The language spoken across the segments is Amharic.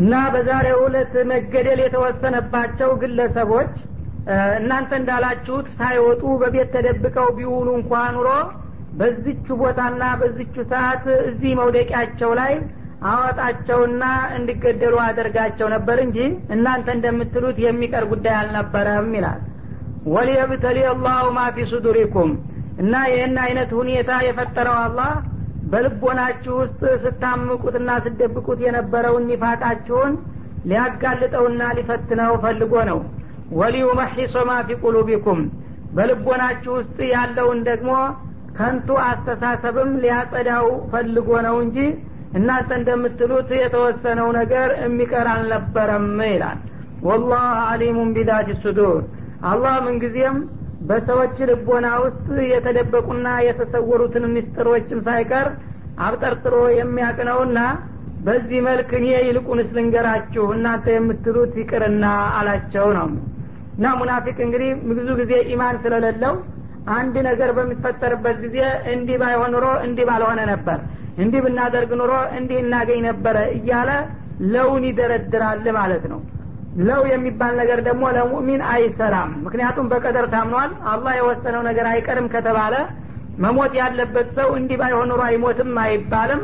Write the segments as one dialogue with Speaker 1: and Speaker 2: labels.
Speaker 1: እና በዛሬው ዕለት መገደል የተወሰነባቸው ግለሰቦች እናንተ እንዳላችሁት ሳይወጡ በቤት ተደብቀው ቢውሉ እንኳ ኑሮ በዝቹ ቦታና በዝቹ ሰዓት እዚህ መውደቂያቸው ላይ አወጣቸውና እንዲገደሉ አደርጋቸው ነበር እንጂ እናንተ እንደምትሉት የሚቀር ጉዳይ አልነበረም ይላል። ወሊየብተሊ አላሁ ማ ፊ ሱዱሪኩም እና ይህን አይነት ሁኔታ የፈጠረው አላህ በልቦናችሁ ውስጥ ስታምቁትና ስደብቁት የነበረውን ኒፋቃችሁን ሊያጋልጠውና ሊፈትነው ፈልጎ ነው። ወሊዩመሒሶ ማ ፊ ቁሉቢኩም በልቦናችሁ ውስጥ ያለውን ደግሞ ከንቱ አስተሳሰብም ሊያጸዳው ፈልጎ ነው እንጂ እናንተ እንደምትሉት የተወሰነው ነገር የሚቀር አልነበረም ይላል። ወላህ አሊሙን ቢዛት ሱዱር። አላህ ምንጊዜም በሰዎች ልቦና ውስጥ የተደበቁና የተሰወሩትን ምስጢሮችም ሳይቀር አብጠርጥሮ የሚያቅነውና በዚህ መልክ እኔ ይልቁንስ ልንገራችሁ እናንተ የምትሉት ይቅርና አላቸው ነው። እና ሙናፊቅ እንግዲህ ብዙ ጊዜ ኢማን ስለሌለው አንድ ነገር በሚፈጠርበት ጊዜ እንዲህ ባይሆን ኑሮ እንዲህ ባልሆነ ነበር እንዲህ ብናደርግ ኑሮ እንዲህ እናገኝ ነበረ እያለ ለውን ይደረድራል ማለት ነው ለው የሚባል ነገር ደግሞ ለሙእሚን አይሰራም። ምክንያቱም በቀደር ታምኗል። አላህ የወሰነው ነገር አይቀርም ከተባለ መሞት ያለበት ሰው እንዲህ ባይሆን ኑሮ አይሞትም አይባልም።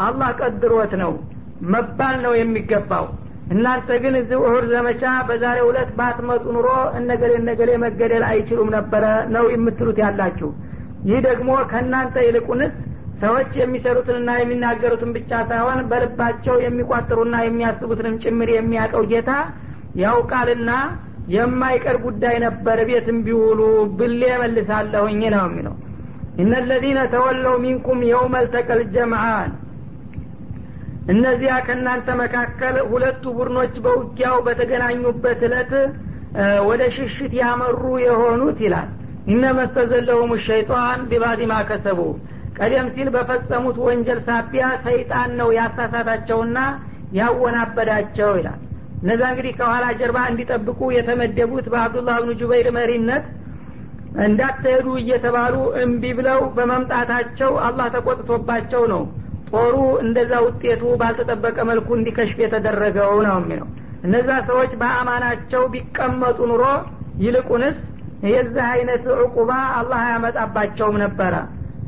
Speaker 1: አላህ ቀድሮት ነው መባል ነው የሚገባው። እናንተ ግን እዚህ እሁድ ዘመቻ በዛሬ ሁለት ባትመጡ ኑሮ እነገሌ እነገሌ መገደል አይችሉም ነበረ ነው የምትሉት ያላችሁ። ይህ ደግሞ ከእናንተ ይልቁንስ ሰዎች የሚሰሩትንና የሚናገሩትን ብቻ ሳይሆን በልባቸው የሚቋጥሩና የሚያስቡትንም ጭምር የሚያውቀው ጌታ ያውቃልና የማይቀር ጉዳይ ነበር ቤትም ቢውሉ ብሌ መልሳለሁኝ ነው የሚለው። እነለዚነ ተወለው ሚንኩም የውመ ጀምዓን እነዚያ ከእናንተ መካከል ሁለቱ ቡድኖች በውጊያው በተገናኙበት እለት ወደ ሽሽት ያመሩ የሆኑት ይላል። ኢነመስተዘለሁም ሸይጣን ቢባዲማ ከሰቡ። ቀደም ሲል በፈጸሙት ወንጀል ሳቢያ ሰይጣን ነው ያሳሳታቸውና ያወናበዳቸው ይላል እነዛ እንግዲህ ከኋላ ጀርባ እንዲጠብቁ የተመደቡት በአብዱላህ ብኑ ጁበይር መሪነት እንዳትሄዱ እየተባሉ እምቢ ብለው በመምጣታቸው አላህ ተቆጥቶባቸው ነው። ጦሩ እንደዛ ውጤቱ ባልተጠበቀ መልኩ እንዲከሽፍ የተደረገው ነው የሚለው። እነዛ ሰዎች በአማናቸው ቢቀመጡ ኑሮ ይልቁንስ የዚህ አይነት ዕቁባ አላህ አያመጣባቸውም ነበረ።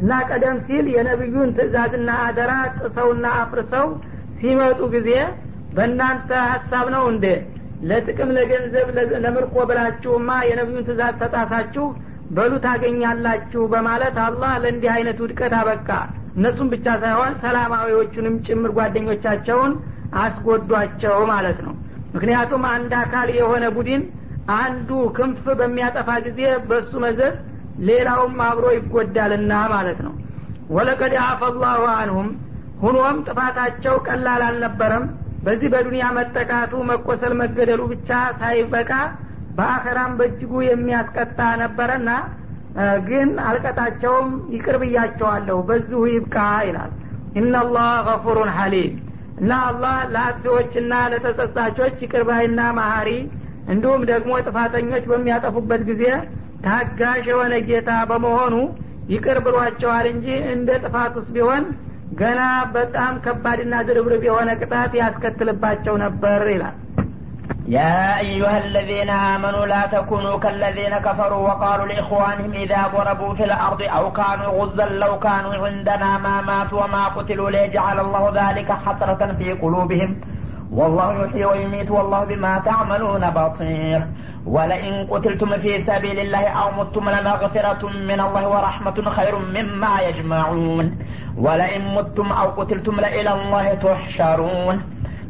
Speaker 1: እና ቀደም ሲል የነቢዩን ትእዛዝና አደራ ጥሰውና አፍርሰው ሲመጡ ጊዜ በእናንተ ሀሳብ ነው እንዴ? ለጥቅም ለገንዘብ ለምርኮ ብላችሁማ የነቢዩን ትእዛዝ ተጣሳችሁ በሉ ታገኛላችሁ በማለት አላህ ለእንዲህ አይነት ውድቀት አበቃ። እነሱም ብቻ ሳይሆን ሰላማዊዎቹንም ጭምር ጓደኞቻቸውን አስጎዷቸው ማለት ነው። ምክንያቱም አንድ አካል የሆነ ቡድን አንዱ ክንፍ በሚያጠፋ ጊዜ በሱ መዘዝ ሌላውም አብሮ ይጎዳልና ማለት ነው። ወለቀድ አፈላሁ አንሁም። ሁኖም ጥፋታቸው ቀላል አልነበረም በዚህ በዱንያ መጠቃቱ መቆሰል መገደሉ ብቻ ሳይበቃ በአኸራም በእጅጉ የሚያስቀጣ ነበረና ግን አልቀጣቸውም ይቅር ብያቸዋለሁ በዚሁ ይብቃ ይላል። ኢናላህ ገፉሩን ሐሊም። እና አላህ ለአጥፊዎችና ለተጸጻቾች ይቅር ባይና ማሀሪ እንዲሁም ደግሞ ጥፋተኞች በሚያጠፉበት ጊዜ ታጋሽ የሆነ ጌታ በመሆኑ ይቅር ብሏቸዋል እንጂ እንደ ጥፋት ውስጥ ቢሆን ገና በጣም ከባድና ድርብርብ የሆነ ቅጣት ያስከትልባቸው ነበር ይላል
Speaker 2: يا أيها الذين آمنوا لا تكونوا كالذين كفروا وقالوا لإخوانهم إذا ضربوا في الأرض أو كانوا غزا لو كانوا عندنا ما ماتوا وما قتلوا ليجعل الله ذلك حسرة في قلوبهم والله يحيي ويميت والله بما تعملون بصير ولئن قتلتم في سبيل الله أو متم لمغفرة من الله ورحمة خير مما يجمعون ولئن متم أو قتلتم لإلى الله تحشرون.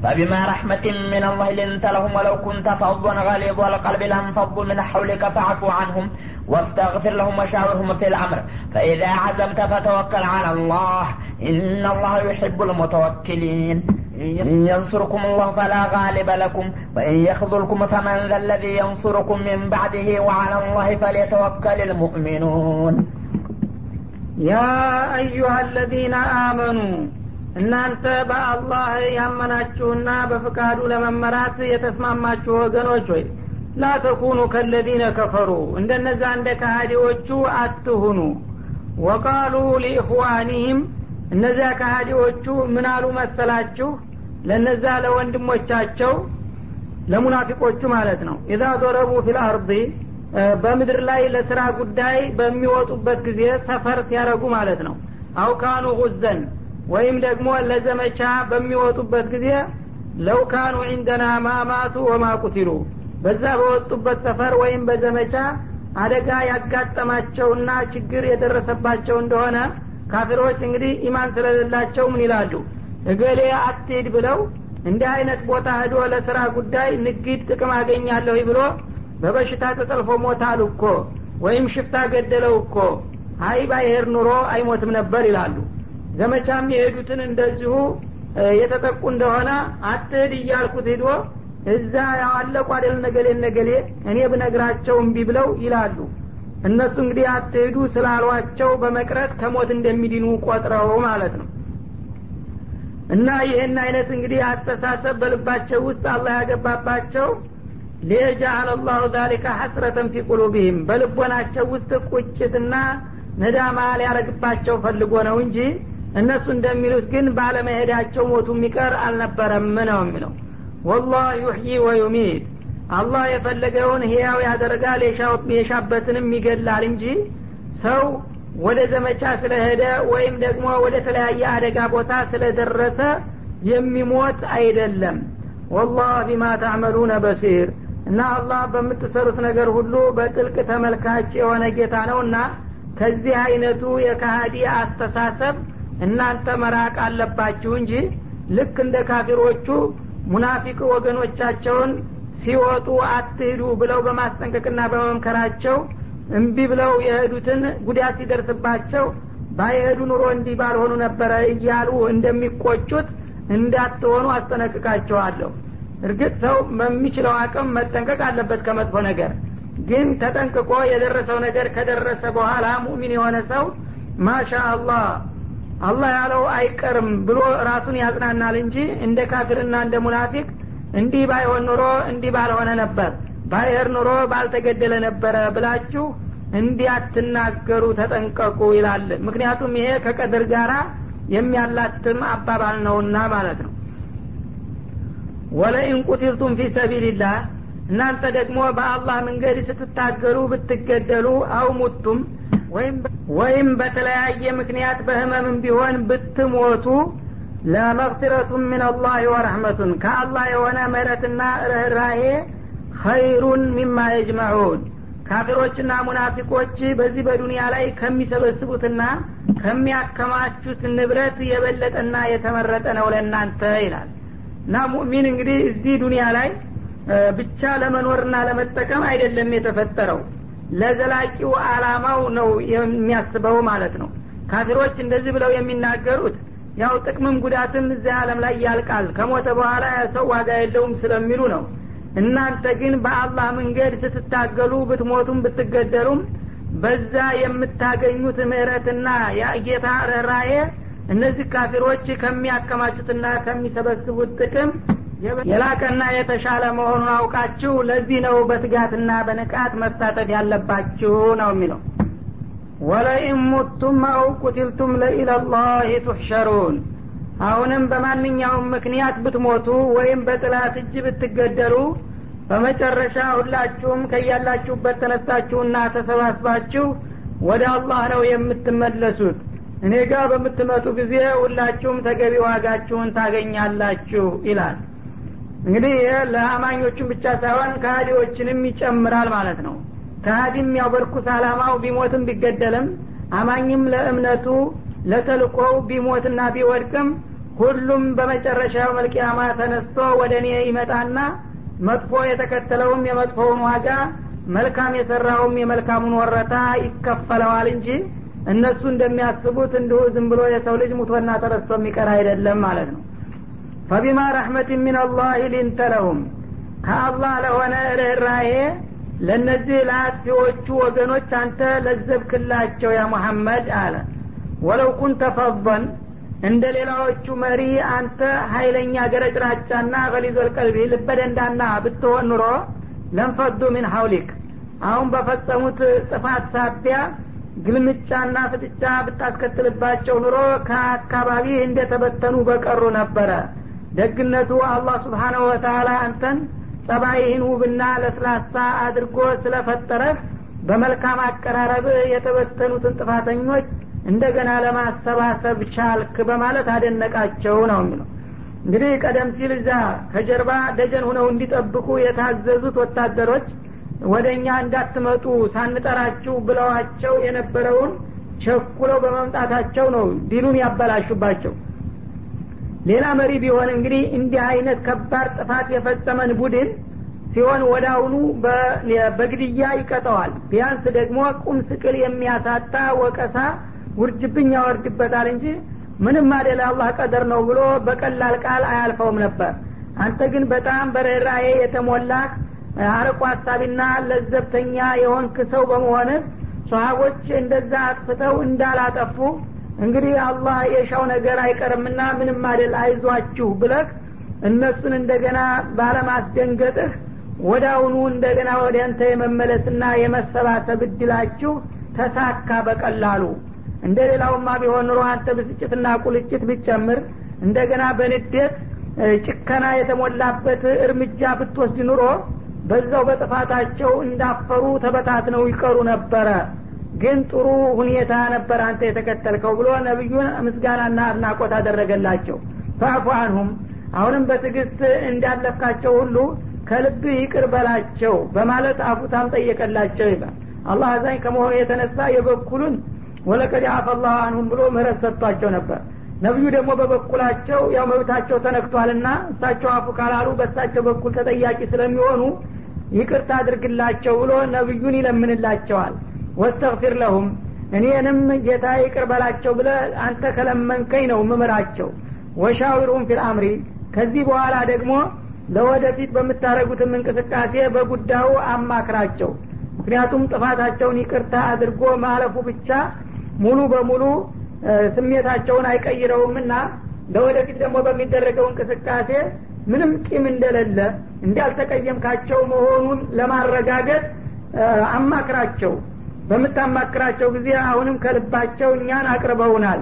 Speaker 2: فبما رحمة من الله لنت لهم ولو كنت فظا غليظ القلب لانفضوا من حولك فاعف عنهم واستغفر لهم وشاورهم في الأمر. فإذا عزمت فتوكل على الله. إن الله يحب المتوكلين. إن ينصركم الله فلا غالب لكم. وإن يخذلكم فمن ذا الذي ينصركم من بعده وعلى الله فليتوكل المؤمنون.
Speaker 1: ያ አዩሃ አለዚነ አመኑ እናንተ በአላህ ያመናችሁና በፍቃዱ ለመመራት የተስማማችሁ ወገኖች ሆይ ላተኩኑ ከለዚነ ከፈሩ እንደነዛ እንደ ካሃዲዎቹ አትሁኑ። ወቃሉ ሊእኽዋኒህም እነዚያ ካሃዲዎቹ ምናሉ መሰላችሁ? ለነዛ ለወንድሞቻቸው ለሙናፊቆቹ ማለት ነው። ኢዛ ዶረቡ ፊልአርዲ በምድር ላይ ለስራ ጉዳይ በሚወጡበት ጊዜ ሰፈር ሲያረጉ ማለት ነው። አውካኑ ጉዘን ወይም ደግሞ ለዘመቻ በሚወጡበት ጊዜ ለው ካኑ ዒንደና ማማቱ ወማ ቁቲሉ በዛ በወጡበት ሰፈር ወይም በዘመቻ አደጋ ያጋጠማቸውና ችግር የደረሰባቸው እንደሆነ ካፊሮች እንግዲህ ኢማን ስለሌላቸው ምን ይላሉ? እገሌ አትሄድ ብለው እንዲህ አይነት ቦታ ሄዶ ለስራ ጉዳይ ንግድ ጥቅም አገኛለሁ ብሎ በበሽታ ተጠልፎ ሞታል እኮ ወይም ሽፍታ ገደለው እኮ። አይ ባይሄድ ኑሮ አይሞትም ነበር ይላሉ። ዘመቻም የሄዱትን እንደዚሁ የተጠቁ እንደሆነ አትሄድ እያልኩት ሂዶ እዛ ያዋለቁ አደል ነገሌ ነገሌ እኔ ብነግራቸው እምቢ ብለው ይላሉ። እነሱ እንግዲህ አትሄዱ ስላሏቸው በመቅረት ከሞት እንደሚድኑ ቆጥረው ማለት ነው። እና ይህን አይነት እንግዲህ አስተሳሰብ በልባቸው ውስጥ አላህ ያገባባቸው ሊየጃአል አላሁ ዛሊከ ሐስረተን ፊ ቁሉቢህም በልቦናቸው ውስጥ ቁጭትና ነዳማ ሊያረግባቸው ፈልጎ ነው እንጂ እነሱ እንደሚሉት ግን ባለመሄዳቸው ሞቱ የሚቀር አልነበረም ነው የሚለው። ወላህ ዩሕይ ወዩሚት። አላህ የፈለገውን ህያው ያደርጋል የሻበትንም ይገላል እንጂ ሰው ወደ ዘመቻ ስለሄደ ወይም ደግሞ ወደ ተለያየ አደጋ ቦታ ስለደረሰ የሚሞት አይደለም። ወላህ ቢማ ታዕመሉነ በሲር እና አላህ በምትሰሩት ነገር ሁሉ በጥልቅ ተመልካች የሆነ ጌታ ነውና ከዚህ አይነቱ የካሃዲ አስተሳሰብ እናንተ መራቅ አለባችሁ እንጂ ልክ እንደ ካፊሮቹ ሙናፊቅ ወገኖቻቸውን ሲወጡ አትሂዱ ብለው በማስጠንቀቅና በመምከራቸው እምቢ ብለው የሄዱትን ጉዳት ሲደርስባቸው ባይሄዱ ኑሮ እንዲህ ባልሆኑ ነበረ እያሉ እንደሚቆጩት እንዳትሆኑ አስጠነቅቃቸዋለሁ እርግጥ ሰው በሚችለው አቅም መጠንቀቅ አለበት ከመጥፎ ነገር። ግን ተጠንቅቆ የደረሰው ነገር ከደረሰ በኋላ ሙእሚን የሆነ ሰው ማሻ አላህ አላህ ያለው አይቀርም ብሎ ራሱን ያጽናናል እንጂ እንደ ካፊርና እንደ ሙናፊቅ እንዲህ ባይሆን ኑሮ እንዲህ ባልሆነ ነበር ባይሄር ኑሮ ባልተገደለ ነበረ ብላችሁ እንዲያትናገሩ ተጠንቀቁ ይላል። ምክንያቱም ይሄ ከቀድር ጋራ የሚያላትም አባባል ነውና ማለት ነው ወለኢን ቁቲልቱም ፊ ሰቢልላህ እናንተ ደግሞ በአላህ መንገድ ስትታገሉ ብትገደሉ አው ሙቱም ወይም በተለያየ ምክንያት በህመምም ቢሆን ብትሞቱ ለመግፊረቱን ምን አላህ ወረሕመቱን ከአላህ የሆነ ምህረትና ርኅራሄ ኸይሩን ሚማ የጅመዑን። ካፊሮችና ሙናፊቆች በዚህ በዱንያ ላይ ከሚሰበስቡትና ከሚያከማቹት ንብረት የበለጠና የተመረጠ ነው ለእናንተ ይላል እና ሙእሚን እንግዲህ እዚህ ዱንያ ላይ ብቻ ለመኖርና ለመጠቀም አይደለም የተፈጠረው። ለዘላቂው አላማው ነው የሚያስበው ማለት ነው። ካፊሮች እንደዚህ ብለው የሚናገሩት ያው ጥቅምም ጉዳትም እዚህ አለም ላይ ያልቃል ከሞተ በኋላ ሰው ዋጋ የለውም ስለሚሉ ነው። እናንተ ግን በአላህ መንገድ ስትታገሉ ብትሞቱም ብትገደሉም በዛ የምታገኙት ምህረትና የጌታ ርኅራዬ እነዚህ ካፊሮች ከሚያከማቹትና ከሚሰበስቡት ጥቅም የላቀና የተሻለ መሆኑን አውቃችሁ ለዚህ ነው በትጋትና በንቃት መሳተፍ ያለባችሁ ነው የሚለው። ወለኢን ሙቱም አው ቁቲልቱም ለኢለላህ ቱሕሸሩን። አሁንም በማንኛውም ምክንያት ብትሞቱ ወይም በጥላት እጅ ብትገደሉ በመጨረሻ ሁላችሁም ከያላችሁበት ተነሳችሁና ተሰባስባችሁ ወደ አላህ ነው የምትመለሱት እኔ ጋር በምትመጡ ጊዜ ሁላችሁም ተገቢ ዋጋችሁን ታገኛላችሁ ይላል። እንግዲህ ይህ ለአማኞቹም ብቻ ሳይሆን ከሃዲዎችንም ይጨምራል ማለት ነው። ከሃዲም ያው በርኩስ አላማው ቢሞትም ቢገደልም አማኝም ለእምነቱ ለተልቆው ቢሞትና ቢወድቅም ሁሉም በመጨረሻው መልቅያማ ተነስቶ ወደ እኔ ይመጣና መጥፎ የተከተለውም የመጥፎውን ዋጋ መልካም የሰራውም የመልካሙን ወረታ ይከፈለዋል እንጂ እነሱ እንደሚያስቡት እንዲሁ ዝም ብሎ የሰው ልጅ ሙቶና ተረስቶ የሚቀር አይደለም ማለት ነው። ፈቢማ ረሕመት ምን ሊንተ ለሁም ከአላህ ለሆነ ርኅራሄ ለእነዚህ ለአጥፊዎቹ ወገኖች አንተ ለዘብክላቸው ያ ሙሐመድ አለ። ወለው ኩንተ ፈضን እንደ ሌላዎቹ መሪ አንተ ሀይለኛ ገረጭራጫና ገሊዞል ቀልቢ ልበደንዳና ብትሆን ኑሮ ለንፈዱ ምን ሀውሊክ አሁን በፈጸሙት ጥፋት ሳቢያ ግልምጫና ፍጥጫ ብታስከትልባቸው ኑሮ ከአካባቢ እንደተበተኑ በቀሩ ነበረ። ደግነቱ አላህ ስብሓናሁ ወተላ አንተን ጸባይህን ውብና ለስላሳ አድርጎ ስለፈጠረህ በመልካም አቀራረብ የተበተኑትን ጥፋተኞች እንደገና ለማሰባሰብ ቻልክ በማለት አደነቃቸው ነው የሚለው። እንግዲህ ቀደም ሲል እዛ ከጀርባ ደጀን ሁነው እንዲጠብቁ የታዘዙት ወታደሮች ወደ እኛ እንዳትመጡ ሳንጠራችሁ ብለዋቸው የነበረውን ቸኩለው በመምጣታቸው ነው ዲኑን ያበላሹባቸው። ሌላ መሪ ቢሆን እንግዲህ እንዲህ አይነት ከባድ ጥፋት የፈጸመን ቡድን ሲሆን አሁኑ በግድያ ይቀጠዋል። ቢያንስ ደግሞ ቁም ስቅል የሚያሳጣ ወቀሳ ውርጅብኝ ያወርድበታል እንጂ ምንም አደለ አላህ ቀደር ነው ብሎ በቀላል ቃል አያልፈውም ነበር። አንተ ግን በጣም በርኅራዬ የተሞላህ አርቆ ሀሳቢና ለዘብተኛ የሆንክ ሰው በመሆንህ ሰሀቦች እንደዛ አጥፍተው እንዳላጠፉ እንግዲህ አላህ የሻው ነገር አይቀርምና ምንም አደል አይዟችሁ ብለህ እነሱን እንደገና ባለማስደንገጥህ አሁኑ እንደገና ወደ አንተ የመመለስና የመሰባሰብ እድላችሁ ተሳካ በቀላሉ። እንደ ሌላውማ ቢሆን ኑሮ አንተ ብስጭትና ቁልጭት ብጨምር እንደገና በንዴት ጭከና የተሞላበት እርምጃ ብትወስድ ኑሮ በዛው በጥፋታቸው እንዳፈሩ ተበታትነው ይቀሩ ነበረ። ግን ጥሩ ሁኔታ ነበር አንተ የተከተልከው ብሎ ነቢዩን ምስጋናና አድናቆት አደረገላቸው። ፈአፉ አንሁም። አሁንም በትዕግስት እንዳለፍካቸው ሁሉ ከልብ ይቅር በላቸው በማለት አፉታም ጠየቀላቸው ይላል። አላህ አዛኝ ከመሆኑ የተነሳ የበኩሉን ወለቀድ አፈላሁ አንሁም ብሎ ምህረት ሰጥቷቸው ነበር። ነቢዩ ደግሞ በበኩላቸው ያው መብታቸው ተነክቷልና እሳቸው አፉ ካላሉ በእሳቸው በኩል ተጠያቂ ስለሚሆኑ ይቅርታ አድርግላቸው ብሎ ነቢዩን ይለምንላቸዋል። ወስተግፊር ለሁም እኔንም ጌታ ይቅር በላቸው ብለ አንተ ከለመንከኝ ነው ምምራቸው ወሻዊሩም ፊል አምሪ ከዚህ በኋላ ደግሞ ለወደፊት በምታደረጉትም እንቅስቃሴ በጉዳዩ አማክራቸው። ምክንያቱም ጥፋታቸውን ይቅርታ አድርጎ ማለፉ ብቻ ሙሉ በሙሉ ስሜታቸውን አይቀይረውምና ለወደፊት ደግሞ በሚደረገው እንቅስቃሴ ምንም ቂም እንደሌለ እንዳልተቀየምካቸው መሆኑን ለማረጋገጥ አማክራቸው። በምታማክራቸው ጊዜ አሁንም ከልባቸው እኛን አቅርበውናል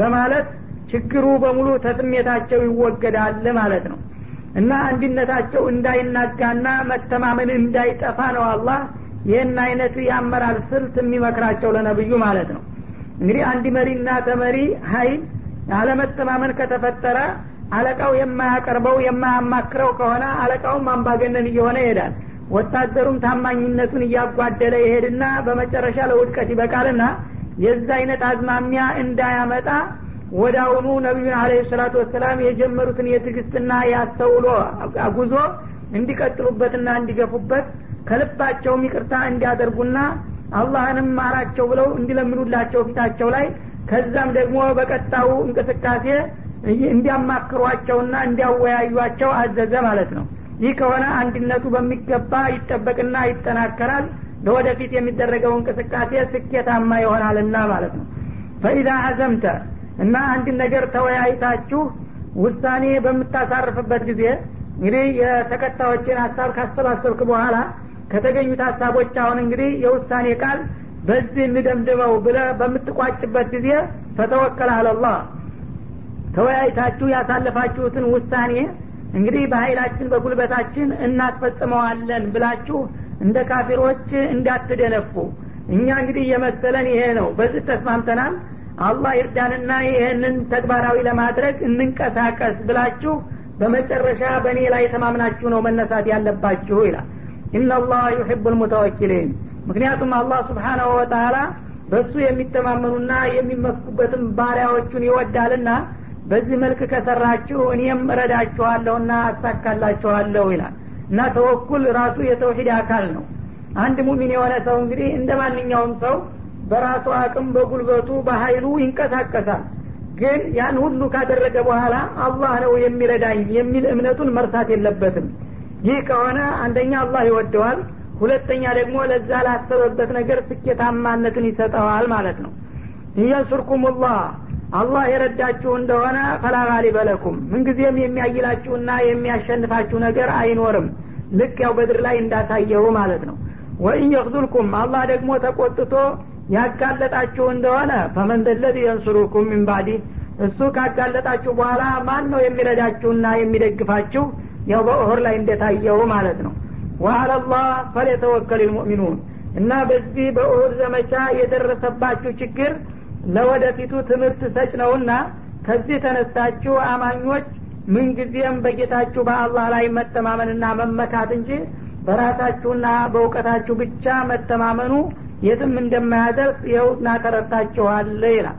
Speaker 1: በማለት ችግሩ በሙሉ ተስሜታቸው ይወገዳል ማለት ነው። እና አንድነታቸው እንዳይናጋና መተማመን እንዳይጠፋ ነው አላህ ይህን አይነት የአመራር ስልት የሚመክራቸው ለነብዩ ማለት ነው። እንግዲህ አንድ መሪና ተመሪ ሀይል አለመተማመን ከተፈጠረ አለቃው የማያቀርበው የማያማክረው ከሆነ አለቃውም አምባገነን እየሆነ ይሄዳል። ወታደሩም ታማኝነቱን እያጓደለ ይሄድና በመጨረሻ ለውድቀት ይበቃልና የዛ አይነት አዝማሚያ እንዳያመጣ ወዳውኑ ነቢዩን አለ ሰላቱ ወሰላም የጀመሩትን የትዕግስትና ያስተውሎ ጉዞ እንዲቀጥሉበትና እንዲገፉበት ከልባቸውም ይቅርታ እንዲያደርጉና አላህንም ማራቸው ብለው እንዲለምኑላቸው ፊታቸው ላይ ከዛም ደግሞ በቀጣው እንቅስቃሴ እንዲያማክሯቸውና እንዲያወያዩቸው አዘዘ ማለት ነው። ይህ ከሆነ አንድነቱ በሚገባ ይጠበቅና ይጠናከራል። ለወደፊት የሚደረገው እንቅስቃሴ ስኬታማ ይሆናልና ማለት ነው። ፈኢዛ አዘምተ እና አንድ ነገር ተወያይታችሁ ውሳኔ በምታሳርፍበት ጊዜ እንግዲህ የተከታዮችን ሀሳብ ካሰባሰብክ በኋላ ከተገኙት ሀሳቦች አሁን እንግዲህ የውሳኔ ቃል በዚህ እንደምድመው ብለ በምትቋጭበት ጊዜ ፈተወከል አለላህ ተወያይታችሁ ያሳለፋችሁትን ውሳኔ እንግዲህ በኃይላችን በጉልበታችን እናስፈጽመዋለን ብላችሁ እንደ ካፊሮች እንዳትደነፉ። እኛ እንግዲህ የመሰለን ይሄ ነው። በዚህ ተስማምተናል። አላህ ይርዳንና ይህንን ተግባራዊ ለማድረግ እንንቀሳቀስ ብላችሁ በመጨረሻ በእኔ ላይ ተማምናችሁ ነው መነሳት ያለባችሁ ይላል። ኢናላህ ዩሕቡ ልሙተወኪሊን ምክንያቱም አላህ ስብሓናሁ ወተላ በእሱ የሚተማመኑና የሚመኩበትም ባሪያዎቹን ይወዳልና በዚህ መልክ ከሰራችሁ እኔም እረዳችኋለሁና አሳካላችኋለሁ ይላል። እና ተወኩል ራሱ የተውሂድ አካል ነው። አንድ ሙሚን የሆነ ሰው እንግዲህ እንደ ማንኛውም ሰው በራሱ አቅም በጉልበቱ በሀይሉ ይንቀሳቀሳል። ግን ያን ሁሉ ካደረገ በኋላ አላህ ነው የሚረዳኝ የሚል እምነቱን መርሳት የለበትም። ይህ ከሆነ አንደኛ አላህ ይወደዋል ሁለተኛ ደግሞ ለዛ ላሰበበት ነገር ስኬታማነትን ይሰጠዋል ማለት ነው። እየንሱርኩም ላህ አላህ የረዳችሁ እንደሆነ ፈላጋሊ በለኩም። ምንጊዜም የሚያይላችሁና የሚያሸንፋችሁ ነገር አይኖርም። ልክ ያው በድር ላይ እንዳሳየው ማለት ነው። ወኢን የክዙልኩም አላህ ደግሞ ተቆጥቶ ያጋለጣችሁ እንደሆነ ፈመን ደለዚ የንሱሩኩም ሚን እሱ ካጋለጣችሁ በኋላ ማን ነው የሚረዳችሁና የሚደግፋችሁ? ያው በኦህር ላይ እንደታየው ማለት ነው። ወአለላህ ፈለተወከል ልሙእሚኑን። እና በዚህ በኡሁድ ዘመቻ የደረሰባችሁ ችግር ለወደፊቱ ትምህርት ሰጭ ነውና ከዚህ ተነስታችሁ አማኞች ምንጊዜም በጌታችሁ በአላህ ላይ መተማመንና መመካት እንጂ በራሳችሁና በእውቀታችሁ ብቻ መተማመኑ የትም እንደማያደርስ ይኸውና ተረድታችኋል ይላል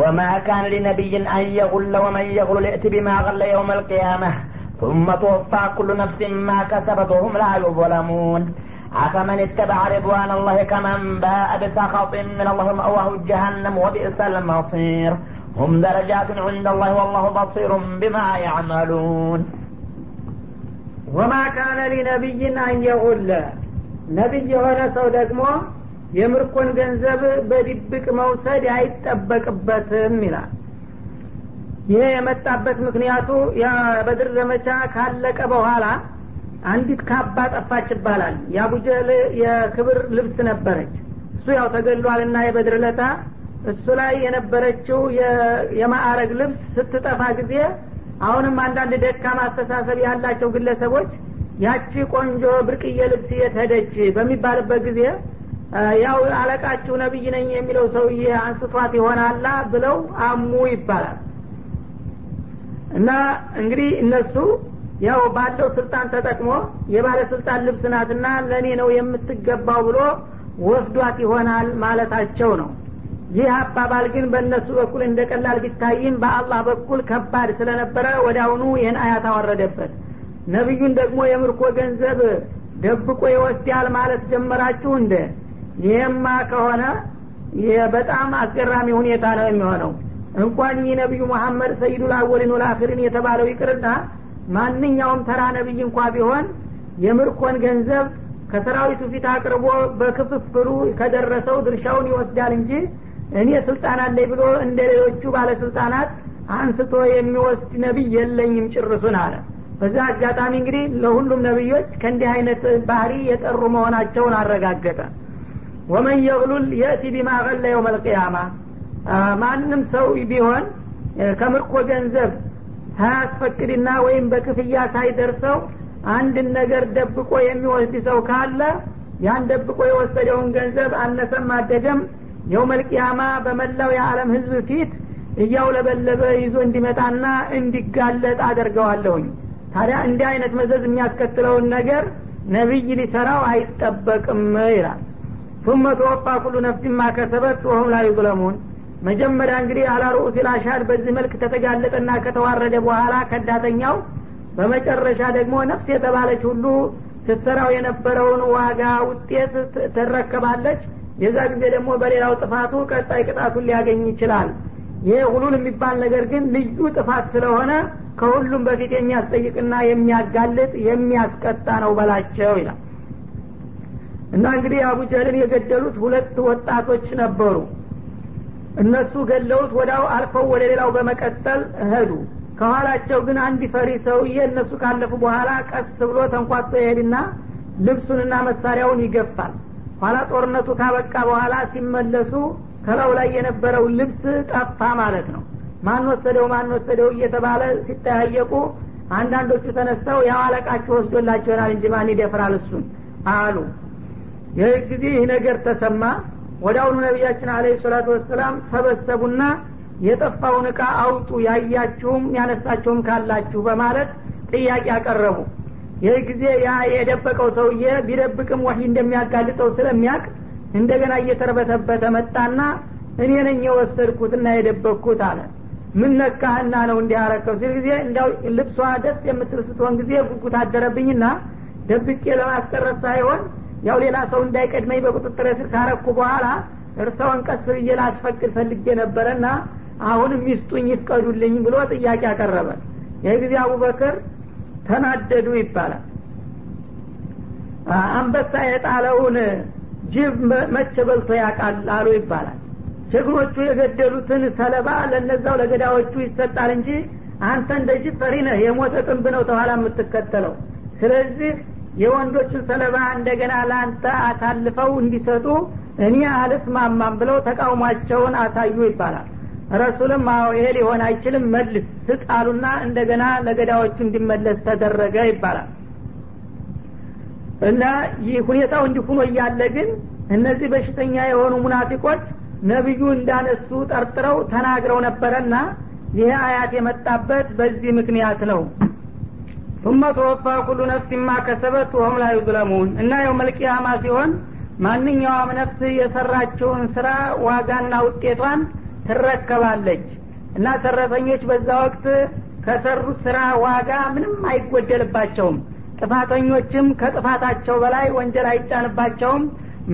Speaker 2: وما كان لنبي أن يغل ومن يغل يأت بما غل يوم القيامة ثم توفى كل نفس ما كسبت وهم لا يظلمون أفمن اتبع رضوان الله كمن باء بسخط من الله مأواه جهنم وبئس المصير هم درجات عند الله والله بصير بما يعملون
Speaker 1: وما كان لنبي أن يغل ነቢይ የሆነ ሰው ደግሞ የምርኮን ገንዘብ በድብቅ መውሰድ አይጠበቅበትም ይላል ይሄ የመጣበት ምክንያቱ የበድር ዘመቻ ካለቀ በኋላ አንዲት ካባ ጠፋች ይባላል። የአቡጀል የክብር ልብስ ነበረች። እሱ ያው ተገሏልና የበድር ለታ እሱ ላይ የነበረችው የማዕረግ ልብስ ስትጠፋ ጊዜ አሁንም አንዳንድ ደካማ አስተሳሰብ ያላቸው ግለሰቦች ያቺ ቆንጆ ብርቅዬ ልብስ የት ሄደች በሚባልበት ጊዜ ያው አለቃችሁ ነቢይ ነኝ የሚለው ሰውዬ አንስቷት ይሆናላ ብለው አሙ ይባላል። እና እንግዲህ እነሱ ያው ባለው ስልጣን ተጠቅሞ የባለስልጣን ልብስ ናትና ለእኔ ነው የምትገባው ብሎ ወስዷት ይሆናል ማለታቸው ነው። ይህ አባባል ግን በእነሱ በኩል እንደ ቀላል ቢታይም በአላህ በኩል ከባድ ስለነበረ ወደ አሁኑ ይህን አያት አወረደበት። ነቢዩን ደግሞ የምርኮ ገንዘብ ደብቆ ይወስዳል ማለት ጀመራችሁ እንደ ይህማ ከሆነ በጣም አስገራሚ ሁኔታ ነው የሚሆነው። እንኳን ይህ ነቢዩ መሐመድ ሰይዱል አወሊን ወልአክሪን የተባለው ይቅርና ማንኛውም ተራ ነቢይ እንኳ ቢሆን የምርኮን ገንዘብ ከሰራዊቱ ፊት አቅርቦ በክፍፍሉ ከደረሰው ድርሻውን ይወስዳል እንጂ እኔ ስልጣን አለኝ ብሎ እንደ ሌሎቹ ባለስልጣናት አንስቶ የሚወስድ ነቢይ የለኝም ጭርሱን አለ። በዛ አጋጣሚ እንግዲህ ለሁሉም ነቢዮች ከእንዲህ አይነት ባህሪ የጠሩ መሆናቸውን አረጋገጠ። ወመን የግሉል የእቲ ቢማ የውም አልቅያማ ማንም ሰው ቢሆን ከምርኮ ገንዘብ ሳያስፈቅድና ወይም በክፍያ ሳይደርሰው አንድን ነገር ደብቆ የሚወስድ ሰው ካለ ያን ደብቆ የወሰደውን ገንዘብ አነሰም አደገም የውመልቅያማ በመላው የዓለም ህዝብ ፊት እያውለበለበ ይዞ እንዲመጣና እንዲጋለጥ አደርገዋለሁኝ ታዲያ እንዲህ አይነት መዘዝ የሚያስከትለውን ነገር ነቢይ ሊሰራው አይጠበቅም ይላል ثم توفى كل نفس ما كسبت وهم لا يظلمون መጀመሪያ እንግዲህ አላ ሩኡስ ላሻድ በዚህ መልክ ከተጋለጠና ከተዋረደ በኋላ ከዳተኛው በመጨረሻ ደግሞ ነፍስ የተባለች ሁሉ ስትሰራው የነበረውን ዋጋ ውጤት ትረከባለች። የዛ ጊዜ ደግሞ በሌላው ጥፋቱ ቀጣይ ቅጣቱን ሊያገኝ ይችላል። ይሄ ሁሉን የሚባል ነገር ግን ልዩ ጥፋት ስለሆነ ከሁሉም በፊት የሚያስጠይቅና የሚያጋልጥ የሚያስቀጣ ነው በላቸው ይላል። እና እንግዲህ አቡጀህልን የገደሉት ሁለት ወጣቶች ነበሩ እነሱ ገለውት ወዳው አልፈው ወደ ሌላው በመቀጠል ሄዱ። ከኋላቸው ግን አንድ ፈሪ ሰውዬ እነሱ ካለፉ በኋላ ቀስ ብሎ ተንኳቶ ይሄድና ልብሱንና መሳሪያውን ይገፋል። ኋላ ጦርነቱ ካበቃ በኋላ ሲመለሱ ከላው ላይ የነበረው ልብስ ጠፋ ማለት ነው። ማን ወሰደው? ማን ወሰደው? እየተባለ ሲጠያየቁ አንዳንዶቹ ተነስተው ያው አለቃችሁ ወስዶላቸው ይሆናል እንጂ ማን ይደፍራል እሱን አሉ። ይህ ጊዜ ይህ ነገር ተሰማ ወደ አሁኑ ነቢያችን አለ ሰላቱ ወሰላም ሰበሰቡና የጠፋውን እቃ አውጡ ያያችሁም ያነሳችሁም ካላችሁ በማለት ጥያቄ አቀረቡ። ይህ ጊዜ ያ የደበቀው ሰውዬ ቢደብቅም ወሂ እንደሚያጋልጠው ስለሚያቅ እንደገና እየተርበተበተ መጣና እኔ ነኝ የወሰድኩትና የደበቅኩት አለ። ምን ነካህና ነው እንዲህ አረከው ሲል ጊዜ እንዲያው ልብሷ ደስ የምትል ስትሆን ጊዜ ጉጉት አደረብኝና ደብቄ ለማስቀረት ሳይሆን ያው ሌላ ሰው እንዳይቀድመኝ በቁጥጥር ስር ካረኩ በኋላ እርሰውን ቀስ ብዬ ላስፈቅድ ፈልጌ ነበረና አሁንም ይስጡኝ ይፍቀዱልኝ ብሎ ጥያቄ አቀረበ። ይህ ጊዜ አቡበክር ተናደዱ ይባላል። አንበሳ የጣለውን ጅብ መቼ በልቶ ያውቃል አሉ ይባላል። ጀግኖቹ የገደሉትን ሰለባ ለነዛው ለገዳዎቹ ይሰጣል እንጂ አንተ እንደ ጅብ ፈሪ ነህ የሞተ ጥንብ ነው ተኋላ የምትከተለው። ስለዚህ የወንዶችን ሰለባ እንደገና ለአንተ አሳልፈው እንዲሰጡ እኔ አልስማማም ብለው ተቃውሟቸውን አሳዩ ይባላል። ረሱልም አዎ ይሄ ሊሆን አይችልም መልስ ስጥ አሉና እንደገና ለገዳዎቹ እንዲመለስ ተደረገ ይባላል። እና ይህ ሁኔታው እንዲሁኖ እያለ ግን እነዚህ በሽተኛ የሆኑ ሙናፊቆች ነቢዩ እንዳነሱ ጠርጥረው ተናግረው ነበረና ይህ አያት የመጣበት በዚህ ምክንያት ነው ثم ተወፋ ኩሉ ነፍስ ማ ከሰበት ወሁም ላ ዩዝለሙን እና የው መልቅያማ ሲሆን ማንኛውም ነፍስ የሰራችውን ስራ ዋጋና ውጤቷን ትረከባለች። እና ሰራተኞች በዛ ወቅት ከሰሩት ስራ ዋጋ ምንም አይጎደልባቸውም። ጥፋተኞችም ከጥፋታቸው በላይ ወንጀል አይጫንባቸውም።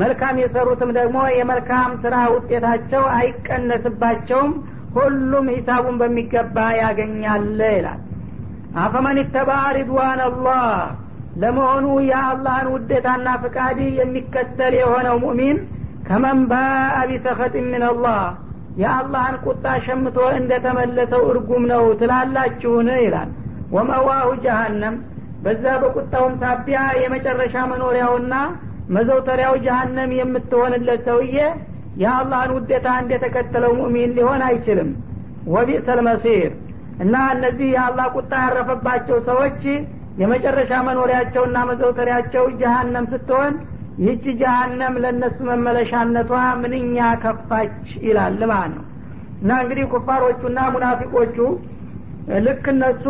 Speaker 1: መልካም የሰሩትም ደግሞ የመልካም ስራ ውጤታቸው አይቀነስባቸውም። ሁሉም ሂሳቡን በሚገባ ያገኛል ይላል። አፈመን ተባ ሪድዋን አላህ። ለመሆኑ የአላህን ውዴታና ፍቃድ የሚከተል የሆነው ሙእሚን ከመን ባአ ቢሰኸጥ ምን አላህ? የአላህን ቁጣ ሸምቶ እንደተመለሰው እርጉም ነው ትላላችሁን? ይላል። ወመዋሁ ጀሃነም። በዛ በቁጣውም ሳቢያ የመጨረሻ መኖሪያውና መዘውተሪያው ጀሃነም የምትሆንለት ሰውዬ የአላህን ውዴታ እንደተከተለው ሙእሚን ሊሆን አይችልም። ወቢእሰል መሲር እና እነዚህ የአላህ ቁጣ ያረፈባቸው ሰዎች የመጨረሻ መኖሪያቸውና መዘውተሪያቸው ጀሃነም ስትሆን ይህች ጀሃነም ለእነሱ መመለሻነቷ ምንኛ ከፋች ይላል ማለት ነው። እና እንግዲህ ኩፋሮቹና ሙናፊቆቹ ልክ እነሱ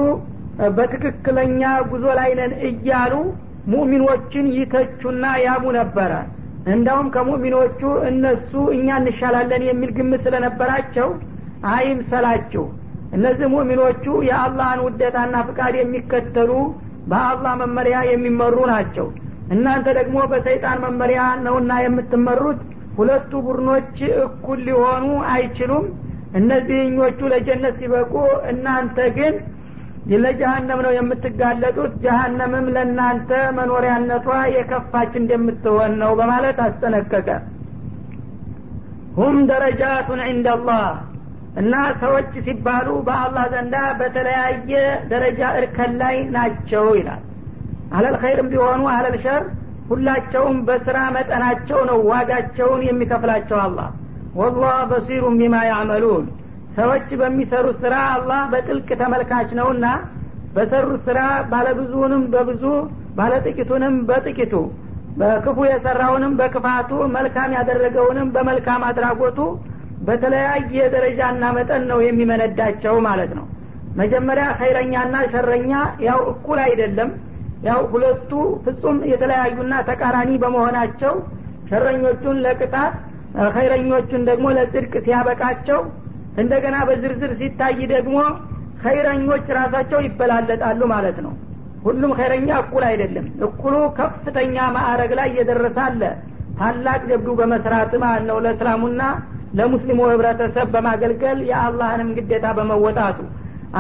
Speaker 1: በትክክለኛ ጉዞ ላይ ነን እያሉ ሙእሚኖችን ይተቹና ያሙ ነበረ። እንዳውም ከሙእሚኖቹ እነሱ እኛ እንሻላለን የሚል ግምት ስለነበራቸው አይምሰላችሁ እነዚህ ሙእሚኖቹ የአላህን ውደታና ፍቃድ የሚከተሉ በአላህ መመሪያ የሚመሩ ናቸው። እናንተ ደግሞ በሰይጣን መመሪያ ነውና የምትመሩት ሁለቱ ቡድኖች እኩል ሊሆኑ አይችሉም። እነዚህኞቹ ለጀነት ሲበቁ እናንተ ግን ለጀሀነም ነው የምትጋለጡት ጀሀነምም ለእናንተ መኖሪያነቷ የከፋች እንደምትሆን ነው በማለት አስጠነቀቀ። ሁም ደረጃቱን ዒንደላህ እና ሰዎች ሲባሉ በአላህ ዘንዳ በተለያየ ደረጃ እርከን ላይ ናቸው ይላል። አለል ኸይርም ቢሆኑ አለል ሸር ሁላቸውም በስራ መጠናቸው ነው ዋጋቸውን የሚከፍላቸው አላህ። ወላህ በሲሩም ቢማ ያዕመሉን። ሰዎች በሚሰሩት ስራ አላህ በጥልቅ ተመልካች ነውና በሰሩት ስራ ባለብዙውንም በብዙ ባለጥቂቱንም በጥቂቱ በክፉ የሰራውንም በክፋቱ መልካም ያደረገውንም በመልካም አድራጎቱ በተለያየ ደረጃና መጠን ነው የሚመነዳቸው ማለት ነው። መጀመሪያ ኸይረኛና ሸረኛ ያው እኩል አይደለም። ያው ሁለቱ ፍጹም የተለያዩና ተቃራኒ በመሆናቸው ሸረኞቹን ለቅጣት ኸይረኞቹን ደግሞ ለጽድቅ ሲያበቃቸው እንደገና በዝርዝር ሲታይ ደግሞ ኸይረኞች ራሳቸው ይበላለጣሉ ማለት ነው። ሁሉም ኸይረኛ እኩል አይደለም። እኩሉ ከፍተኛ ማዕረግ ላይ እየደረሰ አለ። ታላቅ ጀብዱ በመስራት ማለት ነው። ለእስላሙና ለሙስሊሙ ህብረተሰብ በማገልገል የአላህንም ግዴታ በመወጣቱ።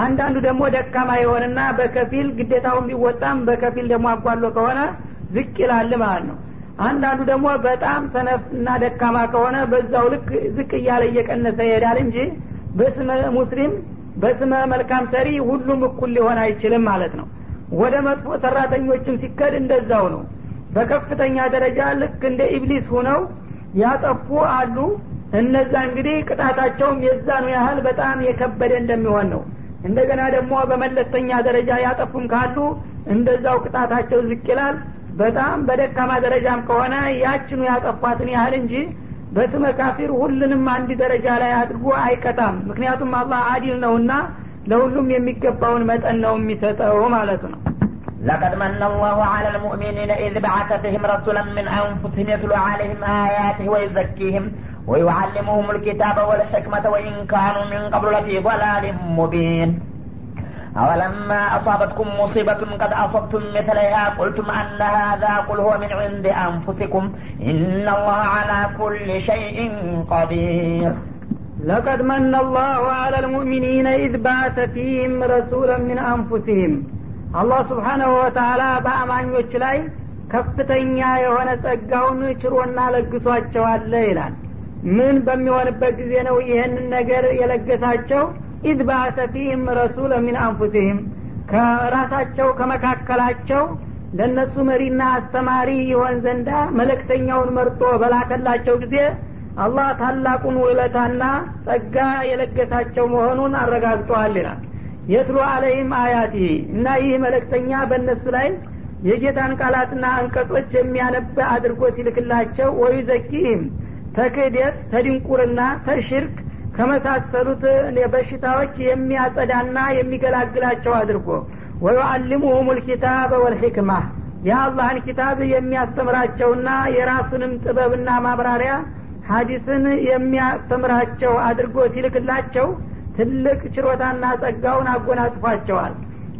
Speaker 1: አንዳንዱ ደግሞ ደካማ የሆነና በከፊል ግዴታውን ቢወጣም በከፊል ደግሞ አጓሎ ከሆነ ዝቅ ይላል ማለት ነው። አንዳንዱ ደግሞ በጣም ሰነፍ እና ደካማ ከሆነ በዛው ልክ ዝቅ እያለ እየቀነሰ ይሄዳል እንጂ በስመ ሙስሊም በስመ መልካም ሰሪ ሁሉም እኩል ሊሆን አይችልም ማለት ነው። ወደ መጥፎ ሰራተኞችም ሲከድ እንደዛው ነው። በከፍተኛ ደረጃ ልክ እንደ ኢብሊስ ሁነው ያጠፉ አሉ እነዛ እንግዲህ ቅጣታቸውም የዛኑ ያህል በጣም የከበደ እንደሚሆን ነው እንደገና ደግሞ በመለስተኛ ደረጃ ያጠፉም ካሉ እንደዛው ቅጣታቸው ዝቅ ይላል በጣም በደካማ ደረጃም ከሆነ ያችኑ ያጠፏትን ያህል እንጂ በስመ ካፊር ሁሉንም አንድ ደረጃ ላይ አድርጎ አይቀጣም ምክንያቱም አላህ አዲል ነውና ለሁሉም የሚገባውን መጠን ነው የሚሰጠው ማለት ነው
Speaker 2: لقد من الله على المؤمنين إذ بعث فيهم رسولا من أنفسهم يتلو عليهم آياته ويزكيهم ويعلمهم الكتاب والحكمة وإن كانوا من قبل لفي ضلال مبين أولما أصابتكم مصيبة قد أصبتم مثلها قلتم أن هذا قل هو من عند أنفسكم إن الله على كل شيء قدير
Speaker 1: لقد من الله على المؤمنين إذ بعث فيهم رسولا من أنفسهم الله سبحانه وتعالى በአማኞች ላይ ከፍተኛ የሆነ ጸጋውን ችሮና ለግሷቸዋለ ይላል ምን በሚሆንበት ጊዜ ነው ይህንን ነገር የለገሳቸው? ኢድ ባአተ ፊህም ረሱለ ሚን አንፉሲህም። ከራሳቸው ከመካከላቸው ለእነሱ መሪና አስተማሪ ይሆን ዘንዳ መለክተኛውን መርጦ በላከላቸው ጊዜ አላህ ታላቁን ውለታና ጸጋ የለገሳቸው መሆኑን አረጋግጠዋል ይላል። የትሉ አለይም አያቲ እና ይህ መለክተኛ በእነሱ ላይ የጌታን ቃላትና አንቀጾች የሚያነብ አድርጎ ሲልክላቸው ወይ ዘኪህም ተክህደት ተድንቁርና ተሽርክ ከመሳሰሉት በሽታዎች የሚያጸዳና የሚገላግላቸው አድርጎ ወዩአልሙሁም ልኪታበ ወልሕክማ የአላህን ኪታብ የሚያስተምራቸውና የራሱንም ጥበብና ማብራሪያ ሀዲስን የሚያስተምራቸው አድርጎ ሲልክላቸው ትልቅ ችሮታና ጸጋውን አጎናጽፏቸዋል።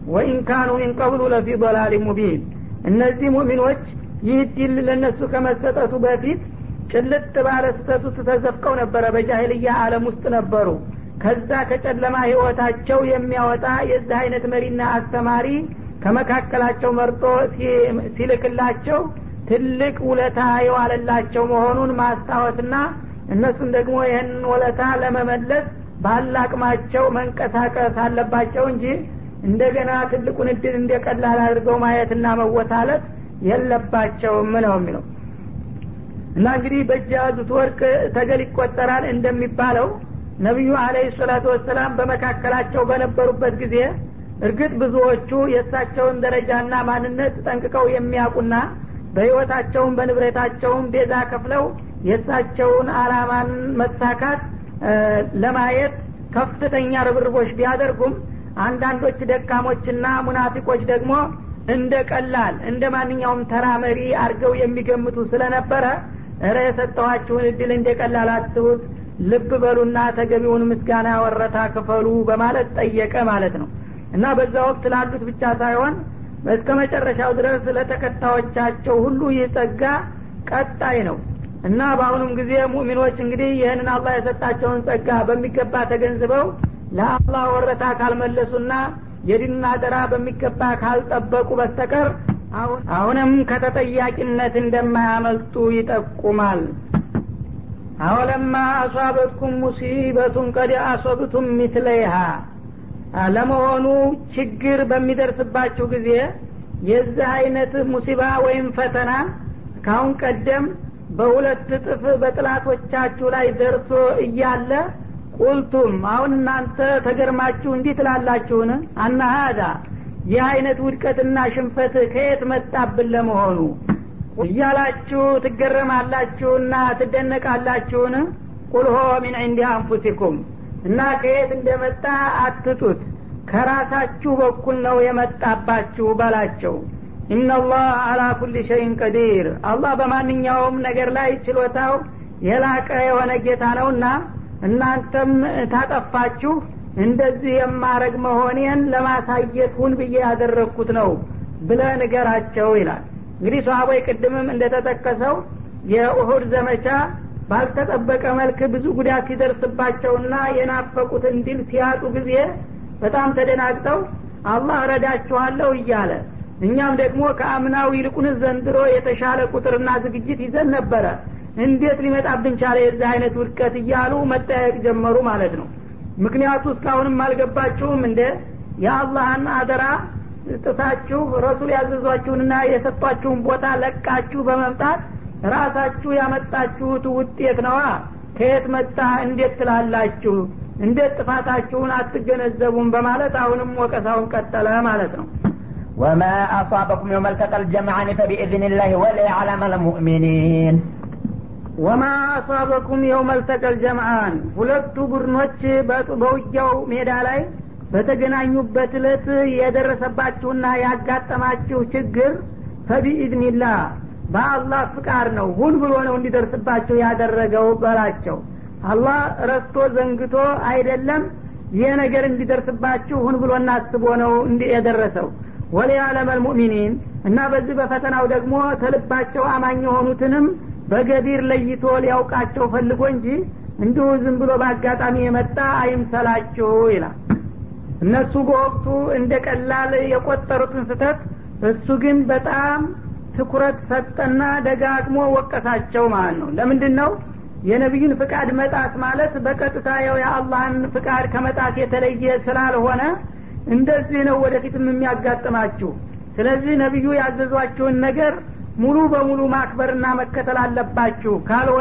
Speaker 1: ወኢን ካኑ ሚንቀብሉ ለፊ ضላል ሙቢን እነዚህ ሙሚኖች ይህ ዲል ለእነሱ ከመሰጠቱ በፊት ጭልጥ ባለ ስተቱ ተዘፍቀው ነበረ። በጃሂልያ አለም ውስጥ ነበሩ። ከዛ ከጨለማ ህይወታቸው የሚያወጣ የዚህ አይነት መሪና አስተማሪ ከመካከላቸው መርጦ ሲልክላቸው ትልቅ ውለታ የዋለላቸው መሆኑን ማስታወስና እነሱም ደግሞ ይህንን ውለታ ለመመለስ ባላቅማቸው መንቀሳቀስ አለባቸው እንጂ እንደገና ትልቁን እድል እንደ ቀላል አድርገው ማየትና መወሳለት የለባቸውም ነው የሚለው እና እንግዲህ በእጅ ያዙት ወርቅ ተገል ይቆጠራል እንደሚባለው ነቢዩ አለህ ሰላቱ ወሰላም በመካከላቸው በነበሩበት ጊዜ እርግጥ ብዙዎቹ የእሳቸውን ደረጃና ማንነት ጠንቅቀው የሚያውቁና በህይወታቸውም በንብረታቸውም ቤዛ ከፍለው የእሳቸውን አላማን መሳካት ለማየት ከፍተኛ ርብርቦች ቢያደርጉም አንዳንዶች ደካሞችና ሙናፊቆች ደግሞ እንደ ቀላል እንደ ማንኛውም ተራ መሪ አድርገው የሚገምቱ ስለነበረ እረ የሰጠኋችሁን እድል እንደ ልብ በሉና ተገቢውን ምስጋና ወረታ ክፈሉ በማለት ጠየቀ ማለት ነው። እና በዛ ወቅት ላሉት ብቻ ሳይሆን እስከ መጨረሻው ድረስ ለተከታዮቻቸው ሁሉ ይህ ቀጣይ ነው። እና በአሁኑም ጊዜ ሙሚኖች እንግዲህ ይህንን አላህ የሰጣቸውን ጸጋ በሚገባ ተገንዝበው ለአላህ ወረታ ካልመለሱና የዲኑን አደራ በሚገባ ካልጠበቁ በስተቀር አሁንም ከተጠያቂነት እንደማያመልጡ ይጠቁማል። አወለማ አሷበትኩም ሙሲበቱን ቀድ አሶብቱም ሚትለይሃ። ለመሆኑ ችግር በሚደርስባችሁ ጊዜ የዚህ አይነት ሙሲባ ወይም ፈተና ካሁን ቀደም በሁለት እጥፍ በጥላቶቻችሁ ላይ ደርሶ እያለ ቁልቱም አሁን እናንተ ተገርማችሁ እንዲህ ትላላችሁን? አናሃዳ ይህ አይነት ውድቀትና ሽንፈት ከየት መጣብን ለመሆኑ? እያላችሁ ትገረማላችሁና ትደነቃላችሁን? ቁልሆ ሚን ዕንዲ አንፉሲኩም። እና ከየት እንደመጣ አትጡት። ከራሳችሁ በኩል ነው የመጣባችሁ በላቸው ኢናላህ አላ ኩል ሸይን ቀዲር። አላህ በማንኛውም ነገር ላይ ችሎታው የላቀ የሆነ ጌታ ነውና እናንተም ታጠፋችሁ እንደዚህ የማረግ መሆኔን ለማሳየት ሁን ብዬ ያደረግኩት ነው ብለ ንገራቸው ይላል። እንግዲህ ሰሀቦይ ቅድምም እንደተጠቀሰው የኡሁድ ዘመቻ ባልተጠበቀ መልክ ብዙ ጉዳት ሲደርስባቸውና የናፈቁትን ድል ሲያጡ ጊዜ በጣም ተደናግጠው አላህ ረዳችኋለሁ እያለ እኛም ደግሞ ከአምናው ይልቁን ዘንድሮ የተሻለ ቁጥርና ዝግጅት ይዘን ነበረ። እንዴት ሊመጣብን ቻለ የዚህ አይነት ውድቀት እያሉ መጠያየቅ ጀመሩ ማለት ነው ምክንያቱ እስካሁንም አልገባችሁም እንደ የአላህን አደራ ጥሳችሁ ረሱል ያዘዟችሁንና የሰጧችሁን ቦታ ለቃችሁ በመምጣት ራሳችሁ ያመጣችሁት ውጤት ነዋ ከየት መጣ እንዴት ትላላችሁ እንዴት ጥፋታችሁን አትገነዘቡም በማለት አሁንም ወቀሳውን ቀጠለ ማለት ነው
Speaker 2: وما أصابكم يوم التقى الجمعان فبإذن الله وليعلم المؤمنين
Speaker 1: ወማ አሷበኩም የውም አልተቀል ጀምአን ሁለቱ ቡድኖች በውጊያው ሜዳ ላይ በተገናኙበት እለት የደረሰባችሁና ያጋጠማችሁ ችግር ፈቢኢዝኒላህ በአላህ ፍቃድ ነው። ሁን ብሎ ነው እንዲደርስባችሁ ያደረገው በላቸው። አላህ ረስቶ ዘንግቶ አይደለም ይህ ነገር እንዲደርስባችሁ ሁን ብሎና አስቦ ነው የደረሰው። ወሊያለመ ልሙእሚኒን እና በዚህ በፈተናው ደግሞ ተልባቸው አማኝ የሆኑትንም በገቢር ለይቶ ሊያውቃቸው ፈልጎ እንጂ እንዲሁ ዝም ብሎ በአጋጣሚ የመጣ አይምሰላችሁ ይላል። እነሱ በወቅቱ እንደ ቀላል የቆጠሩትን ስተት እሱ ግን በጣም ትኩረት ሰጠና ደጋግሞ ወቀሳቸው ማለት ነው። ለምንድን ነው የነቢዩን ፍቃድ መጣስ ማለት በቀጥታ ያው የአላህን ፍቃድ ከመጣስ የተለየ ስላልሆነ እንደዚህ ነው ወደፊትም የሚያጋጥማችሁ። ስለዚህ ነቢዩ ያዘዟችሁን ነገር ሙሉ በሙሉ ማክበርና መከተል አለባችሁ። ካልሆነ